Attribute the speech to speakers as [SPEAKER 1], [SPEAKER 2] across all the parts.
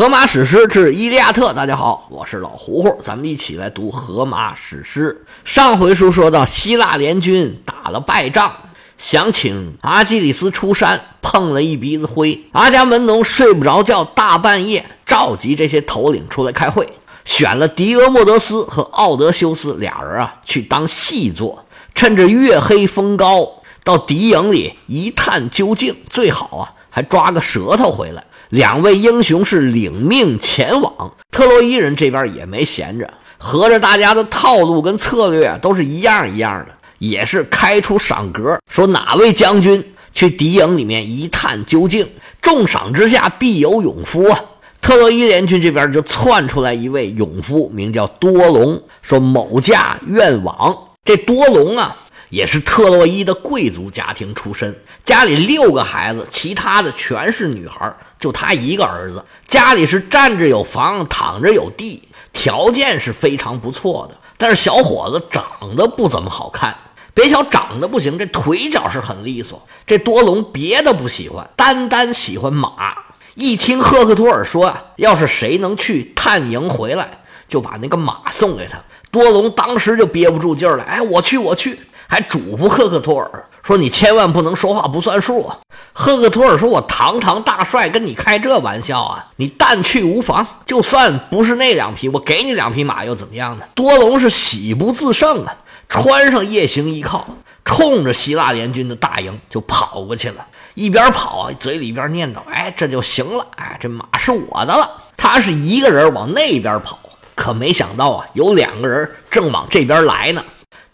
[SPEAKER 1] 荷马史诗之《伊利亚特》，大家好，我是老胡胡，咱们一起来读荷马史诗。上回书说到，希腊联军打了败仗，想请阿基里斯出山，碰了一鼻子灰。阿伽门农睡不着觉，大半夜召集这些头领出来开会，选了狄俄莫德斯和奥德修斯俩人啊去当细作，趁着月黑风高，到敌营里一探究竟，最好啊还抓个舌头回来。两位英雄是领命前往，特洛伊人这边也没闲着，合着大家的套路跟策略都是一样一样的，也是开出赏格，说哪位将军去敌营里面一探究竟，重赏之下必有勇夫啊！特洛伊联军这边就窜出来一位勇夫，名叫多隆，说某驾愿往。这多隆啊。也是特洛伊的贵族家庭出身，家里六个孩子，其他的全是女孩，就他一个儿子。家里是站着有房，躺着有地，条件是非常不错的。但是小伙子长得不怎么好看，别瞧长得不行，这腿脚是很利索。这多隆别的不喜欢，单单喜欢马。一听赫克托尔说啊，要是谁能去探营回来，就把那个马送给他。多隆当时就憋不住劲儿了，哎，我去，我去。还嘱咐赫克托尔说：“你千万不能说话不算数啊！”赫克托尔说：“我堂堂大帅跟你开这玩笑啊？你但去无妨，就算不是那两匹，我给你两匹马又怎么样呢？”多隆是喜不自胜啊，穿上夜行衣靠，冲着希腊联军的大营就跑过去了。一边跑，嘴里边念叨：“哎，这就行了！哎，这马是我的了。”他是一个人往那边跑，可没想到啊，有两个人正往这边来呢。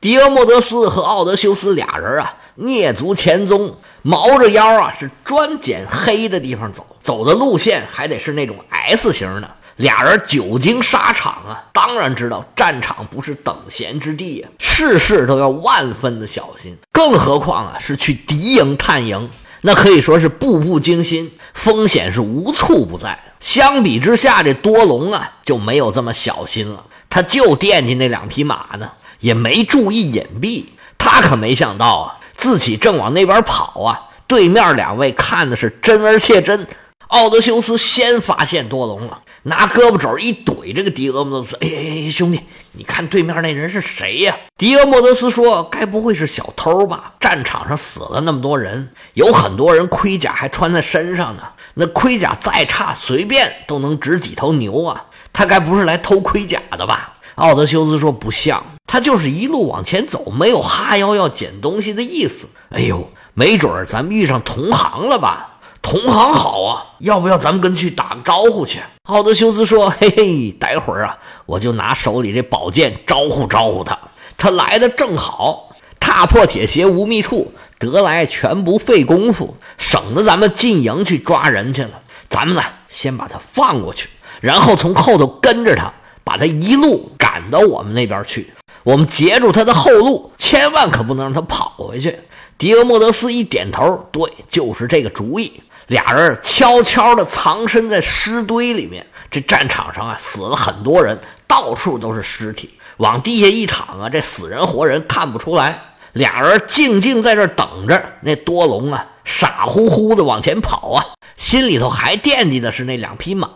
[SPEAKER 1] 狄俄莫德斯和奥德修斯俩人啊，蹑足前踪，毛着腰啊，是专捡黑的地方走，走的路线还得是那种 S 型的。俩人久经沙场啊，当然知道战场不是等闲之地啊，事事都要万分的小心。更何况啊，是去敌营探营，那可以说是步步惊心，风险是无处不在。相比之下，这多隆啊就没有这么小心了，他就惦记那两匹马呢。也没注意隐蔽，他可没想到啊，自己正往那边跑啊，对面两位看的是真而且真。奥德修斯先发现多隆了，拿胳膊肘一怼这个狄俄莫德斯，哎哎哎，兄弟，你看对面那人是谁呀？狄俄莫德斯说：“该不会是小偷吧？战场上死了那么多人，有很多人盔甲还穿在身上呢，那盔甲再差，随便都能值几头牛啊！他该不是来偷盔甲的吧？”奥德修斯说：“不像，他就是一路往前走，没有哈腰要捡东西的意思。哎呦，没准儿咱们遇上同行了吧？同行好啊，要不要咱们跟去打个招呼去？”奥德修斯说：“嘿嘿，待会儿啊，我就拿手里这宝剑招呼招呼他。他来的正好，踏破铁鞋无觅处，得来全不费工夫，省得咱们进营去抓人去了。咱们呢，先把他放过去，然后从后头跟着他。”把他一路赶到我们那边去，我们截住他的后路，千万可不能让他跑回去。狄俄莫德斯一点头，对，就是这个主意。俩人悄悄地藏身在尸堆里面。这战场上啊，死了很多人，到处都是尸体，往地下一躺啊，这死人活人看不出来。俩人静静在这等着。那多隆啊，傻乎乎的往前跑啊，心里头还惦记的是那两匹马。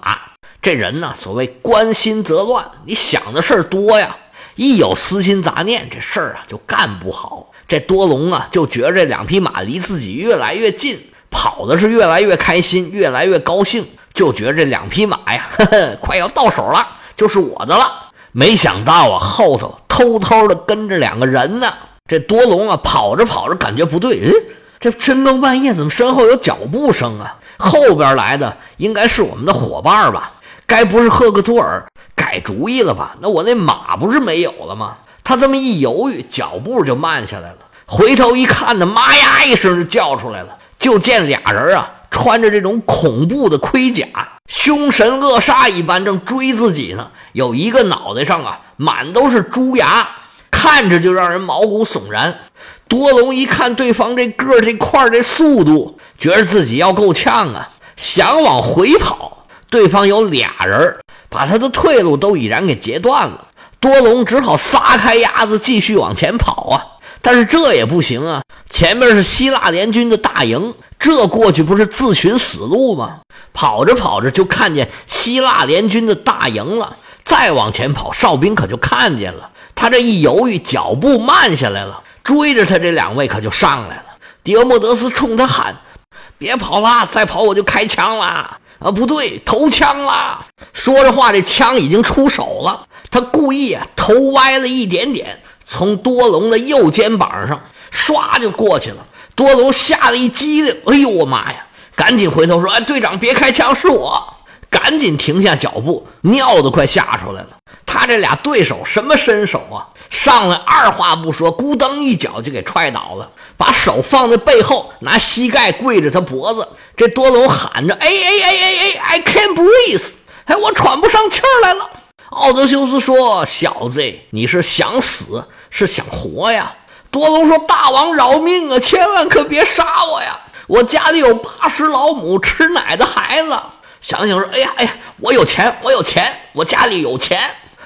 [SPEAKER 1] 这人呢，所谓关心则乱，你想的事儿多呀，一有私心杂念，这事儿啊就干不好。这多隆啊，就觉着这两匹马离自己越来越近，跑的是越来越开心，越来越高兴，就觉着这两匹马呀，呵呵，快要到手了，就是我的了。没想到啊，后头偷偷的跟着两个人呢。这多隆啊，跑着跑着感觉不对，嗯，这深更半夜怎么身后有脚步声啊？后边来的应该是我们的伙伴吧？该不是赫克托尔改主意了吧？那我那马不是没有了吗？他这么一犹豫，脚步就慢下来了。回头一看呢，妈呀一声就叫出来了。就见俩人啊，穿着这种恐怖的盔甲，凶神恶煞一般，正追自己呢。有一个脑袋上啊，满都是猪牙，看着就让人毛骨悚然。多隆一看对方这个这块这速度，觉得自己要够呛啊，想往回跑。对方有俩人，把他的退路都已然给截断了。多隆只好撒开鸭子继续往前跑啊！但是这也不行啊，前面是希腊联军的大营，这过去不是自寻死路吗？跑着跑着就看见希腊联军的大营了，再往前跑，哨兵可就看见了。他这一犹豫，脚步慢下来了，追着他这两位可就上来了。迪俄莫德斯冲他喊：“别跑了，再跑我就开枪了！啊，不对，投枪了！”说着话，这枪已经出手了。他故意啊，头歪了一点点。从多隆的右肩膀上唰就过去了，多隆吓得一激灵，哎呦我妈呀！赶紧回头说：“哎，队长别开枪，是我！”赶紧停下脚步，尿都快吓出来了。他这俩对手什么身手啊？上来二话不说，咕噔一脚就给踹倒了，把手放在背后，拿膝盖跪着他脖子。这多隆喊着：“哎哎哎哎哎，I can't breathe！哎，我喘不上气来了。”奥德修斯说：“小子，你是想死？”是想活呀！多隆说：“大王饶命啊！千万可别杀我呀！我家里有八十老母吃奶的孩子。想想说：哎呀哎呀，我有钱，我有钱，我家里有钱。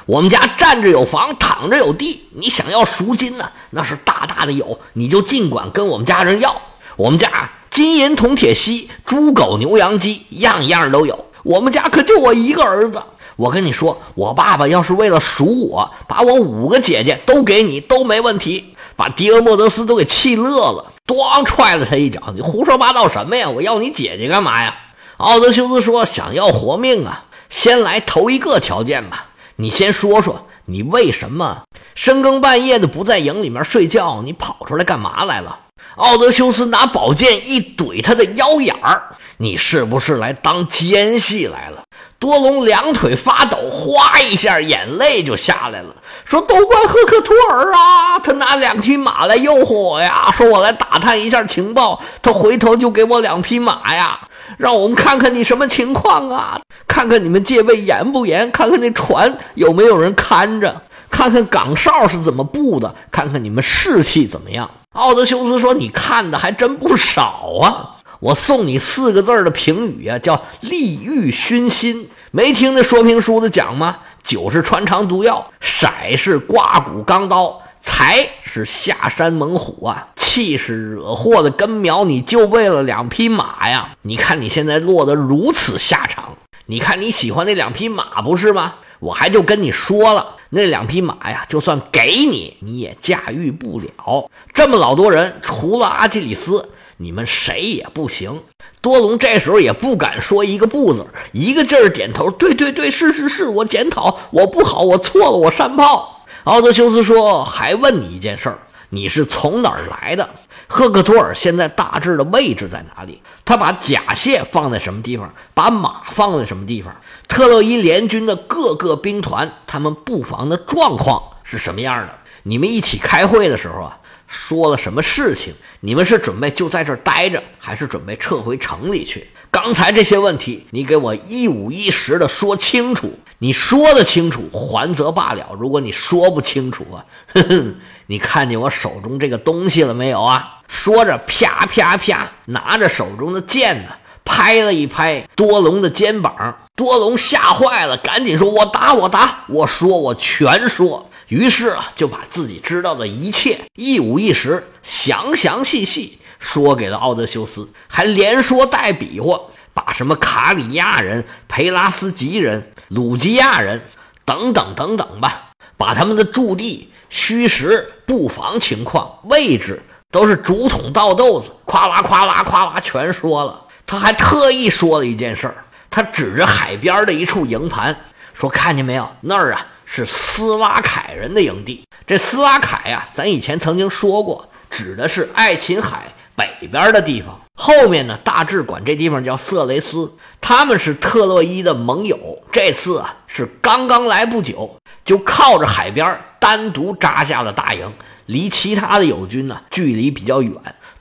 [SPEAKER 1] 我们家站着有房，躺着有地。你想要赎金呢？那是大大的有，你就尽管跟我们家人要。我们家金银铜铁锡，猪狗牛羊鸡，样样都有。我们家可就我一个儿子。”我跟你说，我爸爸要是为了赎我，把我五个姐姐都给你都没问题，把迪俄莫德斯都给气乐了，咣踹了他一脚。你胡说八道什么呀？我要你姐姐干嘛呀？奥德修斯说：“想要活命啊，先来头一个条件吧。你先说说，你为什么深更半夜的不在营里面睡觉？你跑出来干嘛来了？”奥德修斯拿宝剑一怼他的腰眼儿：“你是不是来当奸细来了？”多隆两腿发抖，哗一下，眼泪就下来了，说：“都怪赫克托尔啊，他拿两匹马来诱惑我呀，说我来打探一下情报，他回头就给我两匹马呀，让我们看看你什么情况啊，看看你们戒备严不严，看看那船有没有人看着，看看岗哨是怎么布的，看看你们士气怎么样。”奥德修斯说：“你看的还真不少啊。”我送你四个字的评语啊，叫“利欲熏心”。没听那说评书的讲吗？酒是穿肠毒药，色是刮骨钢刀，财是下山猛虎啊，气是惹祸的根苗。你就为了两匹马呀？你看你现在落得如此下场。你看你喜欢那两匹马不是吗？我还就跟你说了，那两匹马呀，就算给你，你也驾驭不了。这么老多人，除了阿基里斯。你们谁也不行。多隆这时候也不敢说一个不字，一个劲儿点头。对对对，是是是，我检讨，我不好，我错了，我善报。奥德修斯说：“还问你一件事儿，你是从哪儿来的？赫克托尔现在大致的位置在哪里？他把甲械放在什么地方？把马放在什么地方？特洛伊联军的各个兵团，他们布防的状况是什么样的？你们一起开会的时候啊？”说了什么事情？你们是准备就在这儿待着，还是准备撤回城里去？刚才这些问题，你给我一五一十的说清楚。你说的清楚，还则罢了；如果你说不清楚啊，哼哼，你看见我手中这个东西了没有啊？说着，啪啪啪，拿着手中的剑呢，拍了一拍多隆的肩膀。多隆吓坏了，赶紧说：“我打，我打，我说，我全说。”于是啊，就把自己知道的一切一五一十、详详细细说给了奥德修斯，还连说带比划，把什么卡里亚人、培拉斯吉人、鲁吉亚人等等等等吧，把他们的驻地、虚实、布防情况、位置都是竹筒倒豆子，夸啦夸啦夸啦全说了。他还特意说了一件事儿，他指着海边的一处营盘说：“看见没有，那儿啊。”是斯拉凯人的营地。这斯拉凯呀，咱以前曾经说过，指的是爱琴海北边的地方。后面呢，大致管这地方叫色雷斯。他们是特洛伊的盟友。这次啊，是刚刚来不久，就靠着海边单独扎下了大营，离其他的友军呢距离比较远。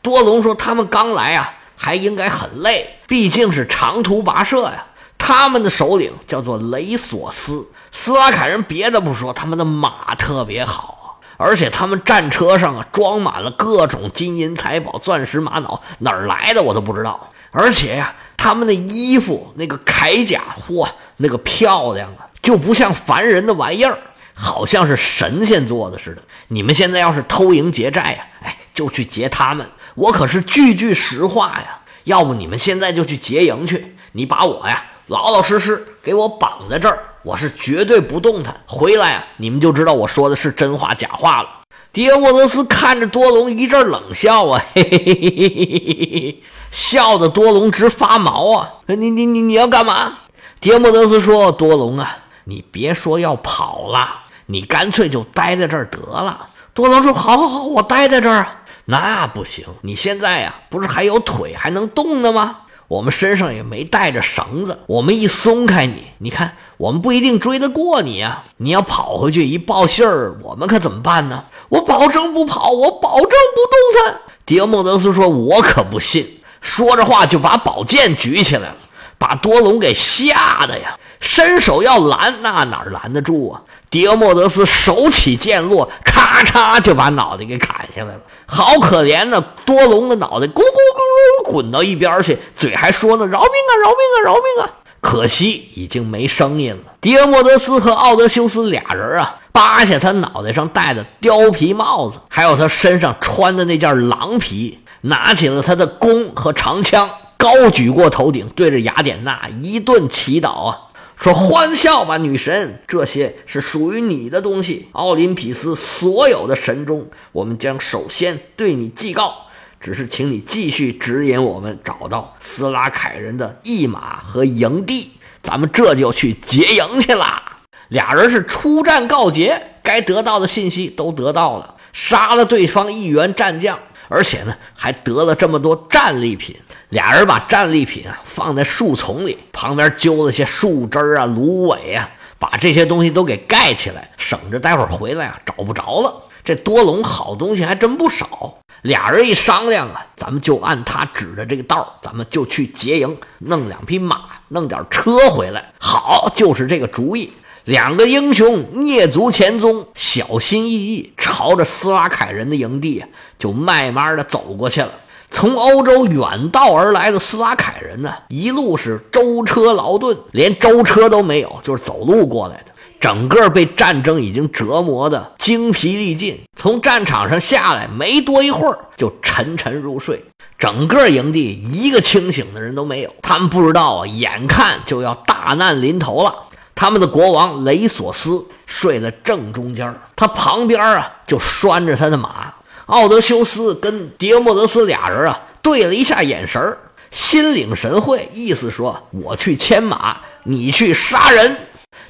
[SPEAKER 1] 多隆说，他们刚来啊，还应该很累，毕竟是长途跋涉呀。他们的首领叫做雷索斯。斯拉凯人别的不说，他们的马特别好，而且他们战车上啊装满了各种金银财宝、钻石玛瑙，哪儿来的我都不知道。而且呀，他们的衣服那个铠甲，嚯，那个漂亮啊，就不像凡人的玩意儿。好像是神仙做的似的。你们现在要是偷营劫寨呀，哎，就去劫他们。我可是句句实话呀。要不你们现在就去劫营去，你把我呀老老实实给我绑在这儿，我是绝对不动弹。回来啊，你们就知道我说的是真话假话了。迪俄莫德斯看着多隆一阵冷笑啊，嘿嘿嘿嘿嘿嘿嘿，笑得多隆直发毛啊！你你你你要干嘛？迪俄莫德斯说：“多隆啊，你别说要跑了，你干脆就待在这儿得了。”多隆说：“好好好，我待在这儿啊。”那不行，你现在呀，不是还有腿还能动呢吗？我们身上也没带着绳子，我们一松开你，你看。我们不一定追得过你呀！你要跑回去一报信儿，我们可怎么办呢？我保证不跑，我保证不动弹。迪俄莫德斯说：“我可不信。”说着话就把宝剑举起来了，把多隆给吓得呀，伸手要拦，那哪拦得住啊？迪俄莫德斯手起剑落，咔嚓就把脑袋给砍下来了。好可怜呐，多隆的脑袋咕噜咕噜咕滚到一边去，嘴还说呢：“饶命啊，饶命啊，饶命啊！”可惜已经没声音了。迪俄莫德斯和奥德修斯俩人啊，扒下他脑袋上戴的貂皮帽子，还有他身上穿的那件狼皮，拿起了他的弓和长枪，高举过头顶，对着雅典娜一顿祈祷啊，说：“欢笑吧，女神，这些是属于你的东西。奥林匹斯所有的神中，我们将首先对你祭告。”只是，请你继续指引我们找到斯拉凯人的驿马和营地，咱们这就去劫营去啦。俩人是出战告捷，该得到的信息都得到了，杀了对方一员战将，而且呢还得了这么多战利品。俩人把战利品啊放在树丛里，旁边揪了些树枝啊、芦苇啊，把这些东西都给盖起来，省着待会儿回来啊找不着了。这多隆好东西还真不少。俩人一商量啊，咱们就按他指的这个道咱们就去劫营，弄两匹马，弄点车回来。好，就是这个主意。两个英雄蹑足潜踪，小心翼翼朝着斯拉凯人的营地就慢慢的走过去了。从欧洲远道而来的斯拉凯人呢，一路是舟车劳顿，连舟车都没有，就是走路过来的。整个被战争已经折磨的精疲力尽，从战场上下来没多一会儿就沉沉入睡。整个营地一个清醒的人都没有，他们不知道啊，眼看就要大难临头了。他们的国王雷索斯睡在正中间，他旁边啊就拴着他的马。奥德修斯跟狄俄莫德斯俩人啊对了一下眼神心领神会，意思说我去牵马，你去杀人。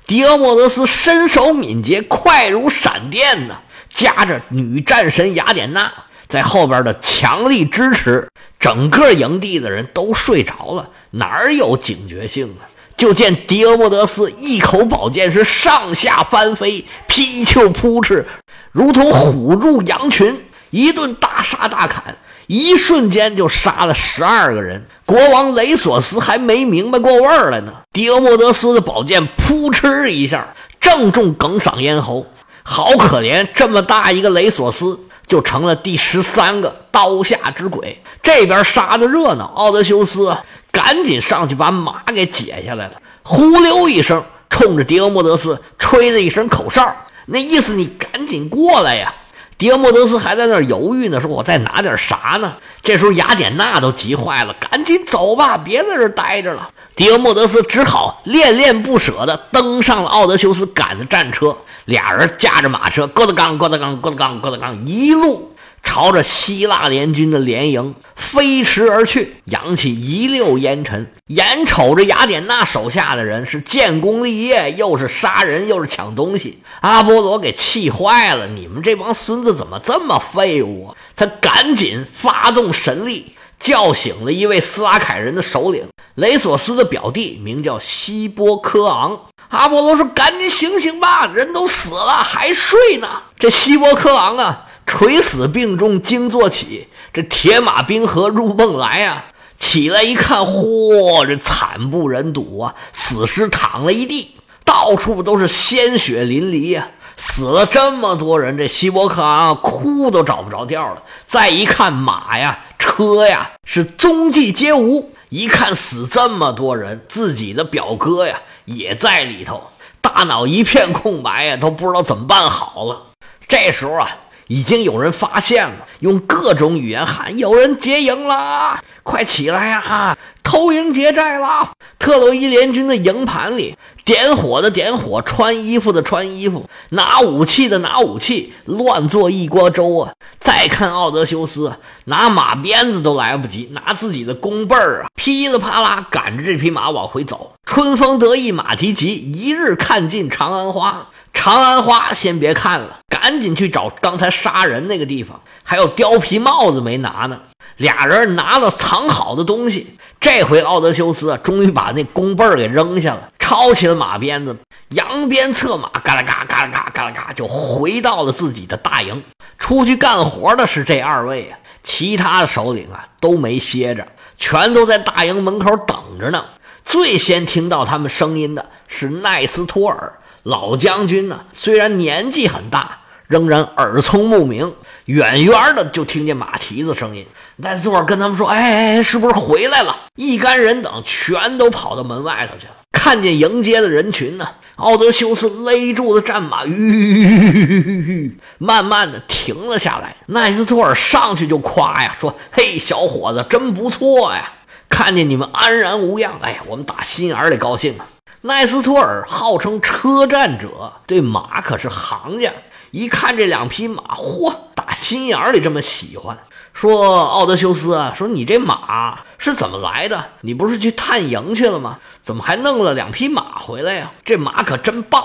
[SPEAKER 1] 狄俄莫德斯身手敏捷，快如闪电呢，夹着女战神雅典娜在后边的强力支持，整个营地的人都睡着了，哪有警觉性啊？就见迪俄莫德斯一口宝剑是上下翻飞，劈秋扑翅，如同虎入羊群，一顿大杀大砍。一瞬间就杀了十二个人，国王雷索斯还没明白过味儿来呢。迪俄莫德斯的宝剑扑哧一下，正中哽嗓咽喉，好可怜！这么大一个雷索斯，就成了第十三个刀下之鬼。这边杀的热闹，奥德修斯赶紧上去把马给解下来了，呼溜一声，冲着狄俄莫德斯吹了一声口哨，那意思你赶紧过来呀。狄俄莫德斯还在那犹豫呢，说：“我再拿点啥呢？”这时候雅典娜都急坏了，赶紧走吧，别在这儿待着了。狄俄莫德斯只好恋恋不舍地登上了奥德修斯赶的战车，俩人驾着马车，咯噔刚，咯噔刚，咯噔刚，咯噔刚，一路。朝着希腊联军的联营飞驰而去，扬起一溜烟尘。眼瞅着雅典娜手下的人是建功立业，又是杀人，又是抢东西，阿波罗给气坏了。你们这帮孙子怎么这么废物啊？他赶紧发动神力，叫醒了一位斯拉凯人的首领雷索斯的表弟，名叫希波科昂。阿波罗说：“赶紧醒醒吧，人都死了，还睡呢。”这希波科昂啊！垂死病中惊坐起，这铁马冰河入梦来呀！起来一看，嚯，这惨不忍睹啊！死尸躺了一地，到处都是鲜血淋漓呀！死了这么多人，这希伯克啊哭都找不着调了。再一看马呀、车呀，是踪迹皆无。一看死这么多人，自己的表哥呀也在里头。大脑一片空白呀，都不知道怎么办好了。这时候啊，已经有人发现了，用各种语言喊：“有人劫营啦，快起来呀！偷营劫寨了！”特洛伊联军的营盘里，点火的点火，穿衣服的穿衣服，拿武器的拿武器，乱做一锅粥啊！再看奥德修斯，拿马鞭子都来不及，拿自己的弓背儿啊，噼里啪啦赶着这匹马往回走。春风得意马蹄疾，一日看尽长安花。长安花先别看了，赶紧去找刚才杀人那个地方，还有貂皮帽子没拿呢。俩人拿了藏好的东西，这回奥德修斯啊，终于把那弓背儿给扔下了，抄起了马鞭子，扬鞭策马，嘎啦嘎嘎啦嘎嘎啦嘎，就回到了自己的大营。出去干活的是这二位啊，其他的首领啊都没歇着，全都在大营门口等着呢。最先听到他们声音的是奈斯托尔老将军呢，虽然年纪很大，仍然耳聪目明，远远的就听见马蹄子声音。奈斯托尔跟他们说：“哎哎哎，是不是回来了？”一干人等全都跑到门外头去了，看见迎接的人群呢。奥德修斯勒住了战马，吁，慢慢的停了下来。奈斯托尔上去就夸呀，说：“嘿，小伙子，真不错呀！看见你们安然无恙，哎呀，我们打心眼里高兴啊。”奈斯托尔号称车战者，对马可是行家。一看这两匹马，嚯，打心眼里这么喜欢。说奥德修斯啊，说你这马是怎么来的？你不是去探营去了吗？怎么还弄了两匹马回来呀？这马可真棒！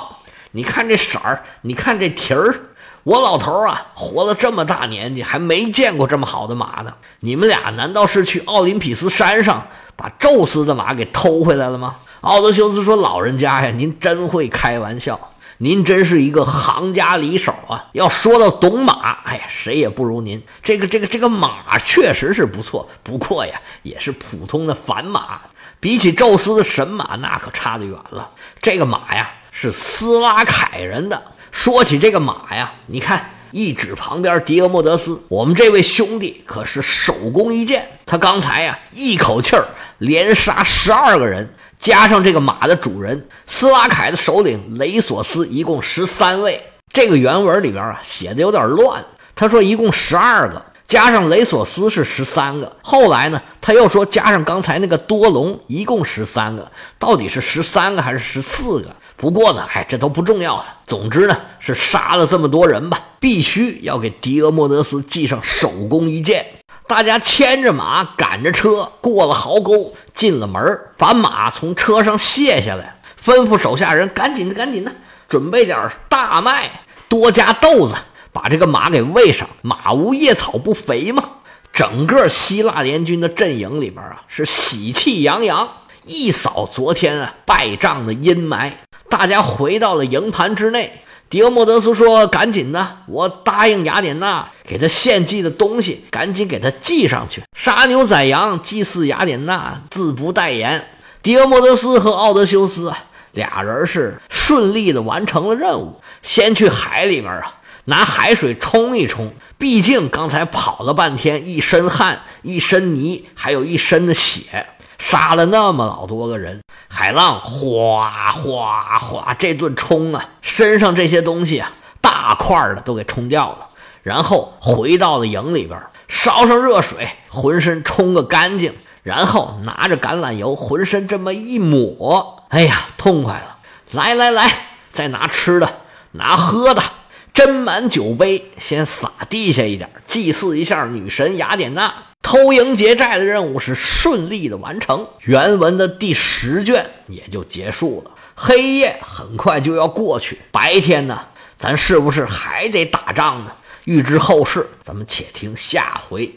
[SPEAKER 1] 你看这色儿，你看这蹄儿。我老头啊，活了这么大年纪，还没见过这么好的马呢。你们俩难道是去奥林匹斯山上把宙斯的马给偷回来了吗？奥德修斯说：“老人家呀，您真会开玩笑，您真是一个行家里手啊！要说到懂马，哎呀，谁也不如您。这个、这个、这个马确实是不错，不过呀，也是普通的凡马，比起宙斯的神马，那可差得远了。这个马呀，是斯拉凯人的。说起这个马呀，你看，一指旁边迪俄莫德斯，我们这位兄弟可是手工一剑，他刚才呀，一口气儿连杀十二个人。”加上这个马的主人斯拉凯的首领雷索斯，一共十三位。这个原文里边啊写的有点乱，他说一共十二个，加上雷索斯是十三个。后来呢，他又说加上刚才那个多隆，一共十三个。到底是十三个还是十四个？不过呢，哎，这都不重要了。总之呢，是杀了这么多人吧，必须要给狄俄莫德斯记上手工一件。大家牵着马，赶着车，过了壕沟，进了门把马从车上卸下来，吩咐手下人赶紧的，赶紧的，准备点大麦，多加豆子，把这个马给喂上。马无夜草不肥吗？整个希腊联军的阵营里边啊，是喜气洋洋，一扫昨天啊败仗的阴霾，大家回到了营盘之内。迪欧莫德斯说：“赶紧的，我答应雅典娜给他献祭的东西，赶紧给他寄上去。杀牛宰羊，祭祀雅典娜，自不待言。”迪欧莫德斯和奥德修斯，俩人是顺利的完成了任务。先去海里面啊，拿海水冲一冲。毕竟刚才跑了半天，一身汗，一身泥，还有一身的血。杀了那么老多个人，海浪哗哗哗，这顿冲啊，身上这些东西啊，大块的都给冲掉了。然后回到了营里边，烧上热水，浑身冲个干净。然后拿着橄榄油，浑身这么一抹，哎呀，痛快了！来来来，再拿吃的，拿喝的，斟满酒杯，先撒地下一点，祭祀一下女神雅典娜。偷营劫寨的任务是顺利的完成，原文的第十卷也就结束了。黑夜很快就要过去，白天呢，咱是不是还得打仗呢？欲知后事，咱们且听下回